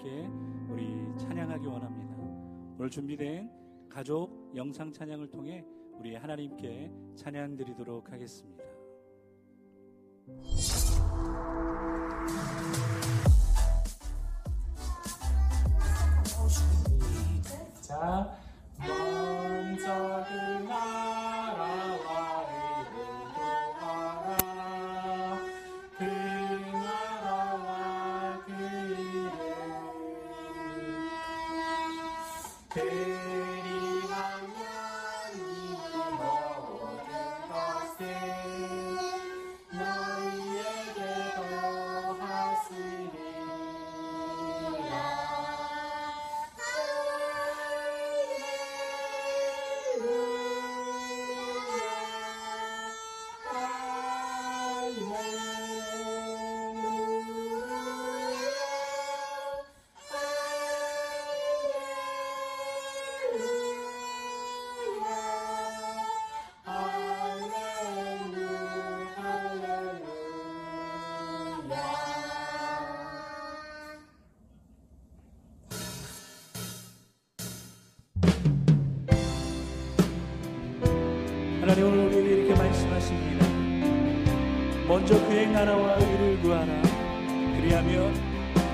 함께 우리 찬양하기 원합니다. 오늘 준비된 가족 영상 찬양을 통해 우리 하나님께 찬양 드리도록 하겠습니다. 자,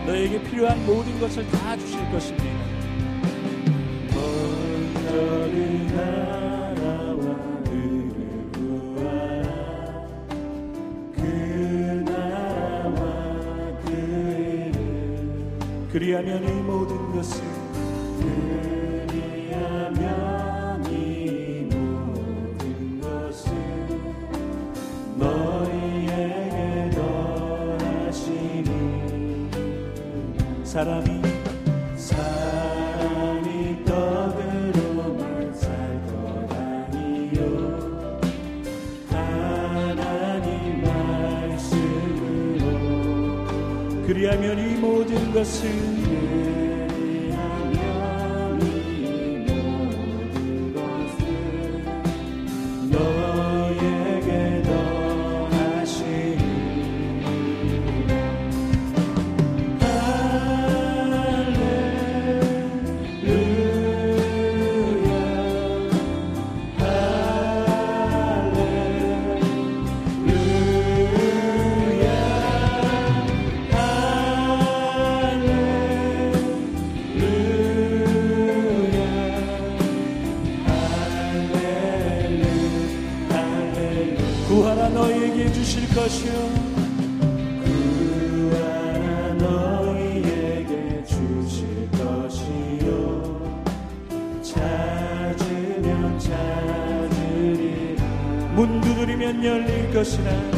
너에게 필요한 모든 것을 다 주실 것입니다. 그 나라와 의를 구하라. 그 나라와 그 의를 그리하면 이 모든 것을 그리하면 사람이 사람이 떡으로만 살것 아니요. 하나님 말씀으로. 그리하면 이 모든 것을 너희에게 주실 것이요. 구하라 너희에게 주실 것이요. 찾으면 찾으리라. 문 두드리면 열릴 것이라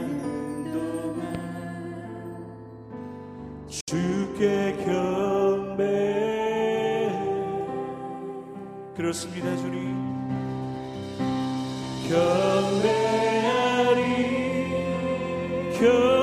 사는 동안 주께 경배. 그렇습니다 주님. 경배하리 경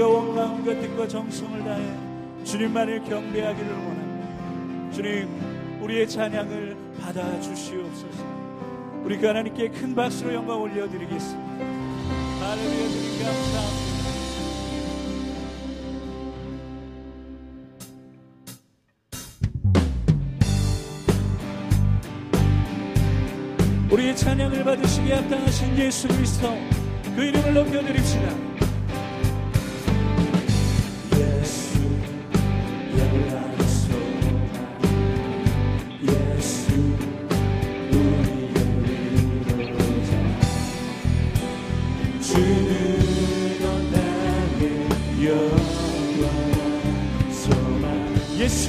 우리가 온 마음과 뜻과 정성을 다해 주님만을 경배하기를 원합니다. 주님, 우리의 찬양을 받아 주시옵소서. 우리가 그 하나님께 큰 박수로 영광 올려드리겠습니다. 할렐루야 주님 감사합니다. 우리의 찬양을 받으시게 합당하신 예수 그리스도 그 이름을 높여드립시다.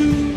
too.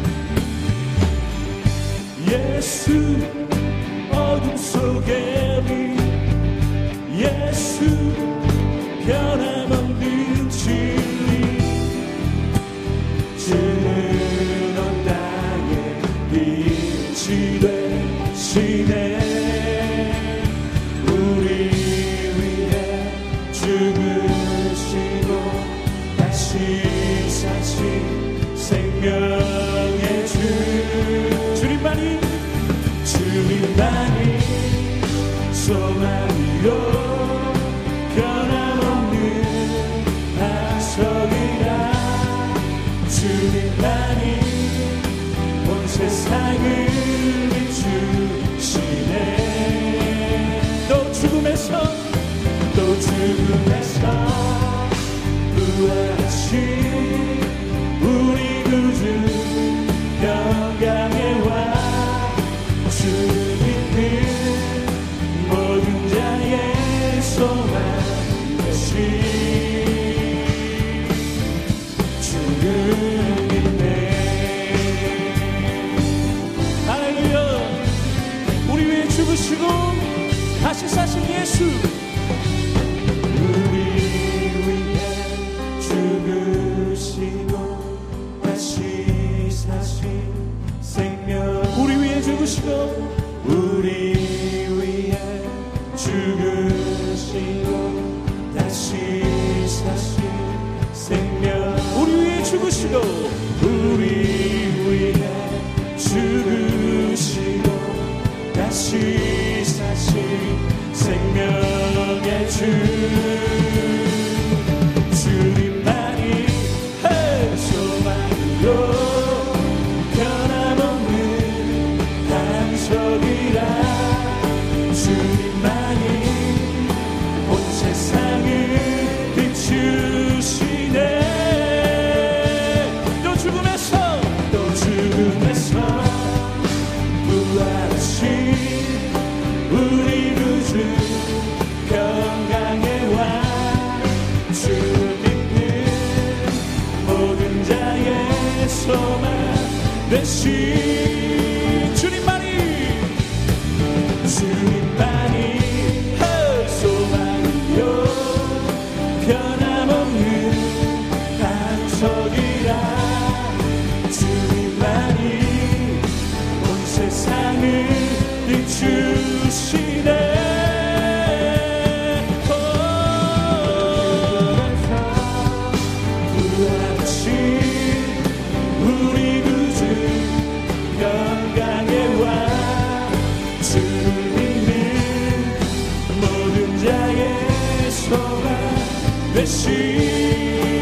예수가 대신.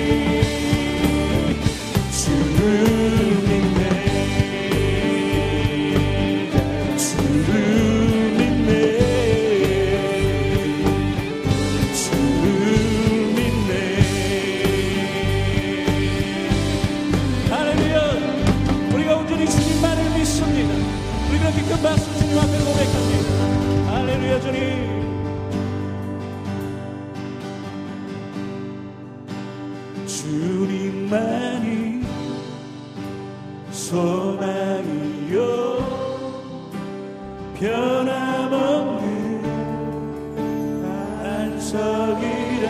주만이 소망이요. 변함없는 안석이라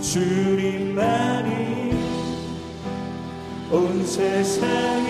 주님만이 온 세상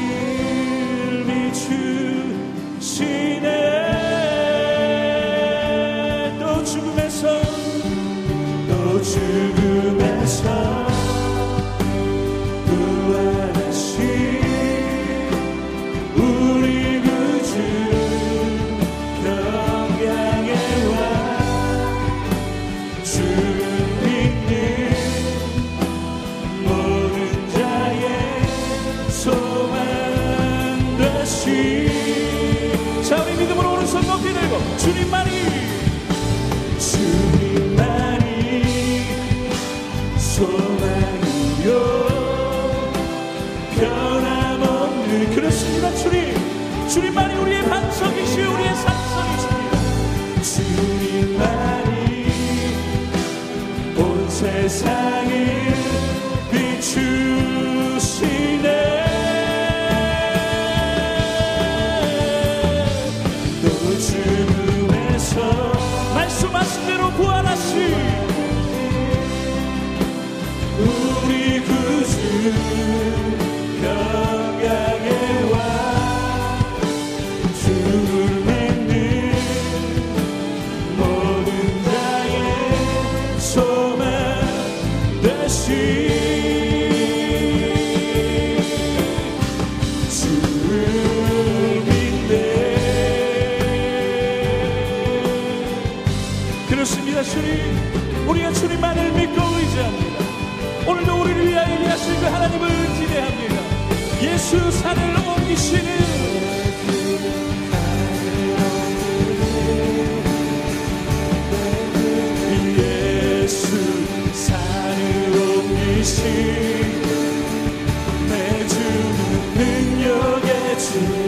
주님만이 온 세상을 비추시네. 그렇습니다 주님. 우리가 주님만을 믿고 의지합니다. 오늘도 우리를 위하여 일하실 그 하나님을 기대합니다. 예수 산을 옮기시는 to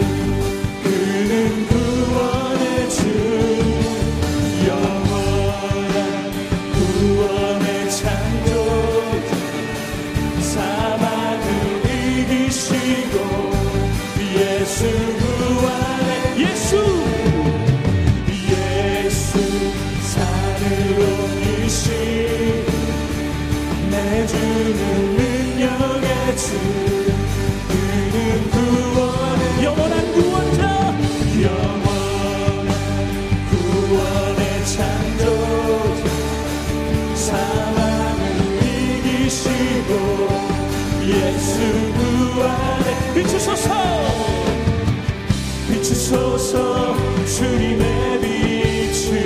소서. 주님의 빛을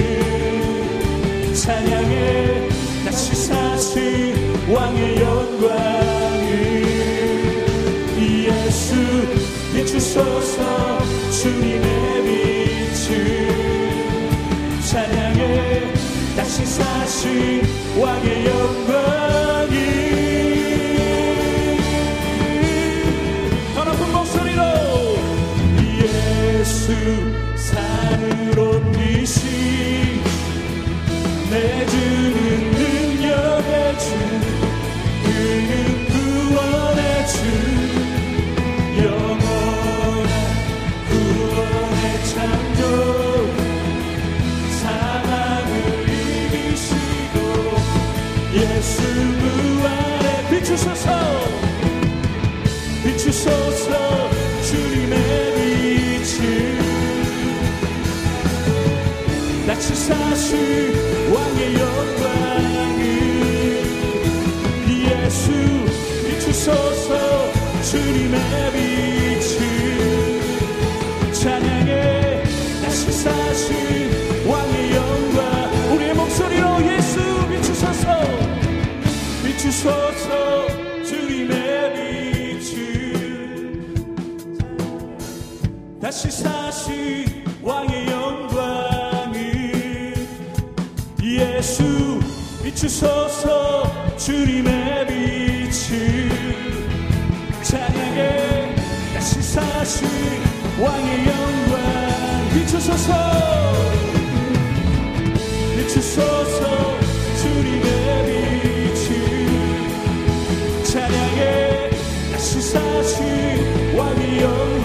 찬양해. 다시 사실 왕의 영광을 예수 비추소서 주님의 빛을 찬양해. 다시 사실 왕의 영광 사실 왕의 영광을 예수 비추소서 주님의 빛을 찬양해. 낯이 사실 왕의 영광. 우리의 목소리로 예수 비추소서 주님의 빛을. 다시 사시 예수 비추소서 주님의 빛을 찬양해 다시 사시 왕의 영광 비추소서. 비추소서 주님의 빛을 찬양해 다시 사시 왕의 영광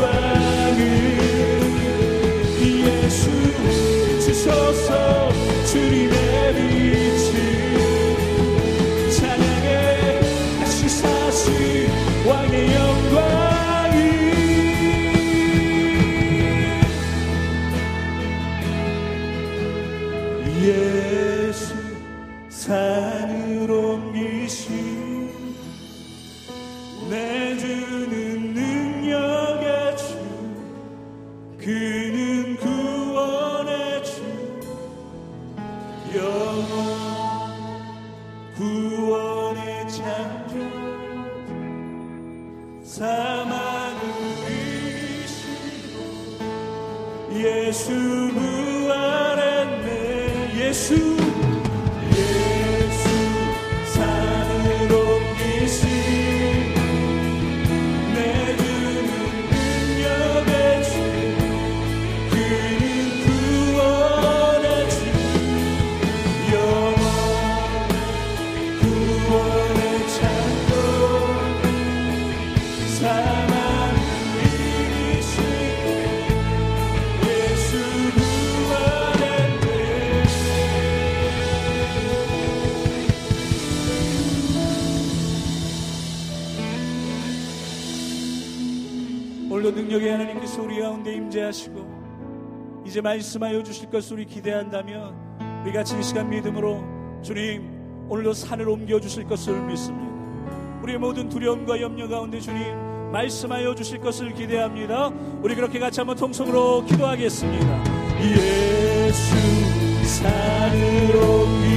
예수 부활했네 예수 예수 가운데 임재하시고 이제 말씀하여 주실 것을 우리 기대한다면 우리 같이 이 시간 믿음으로 주님 오늘도 산을 옮겨 주실 것을 믿습니다. 우리의 모든 두려움과 염려 가운데 주님 말씀하여 주실 것을 기대합니다. 우리 그렇게 같이 한번 통성으로 기도하겠습니다. 예수 산을 옮기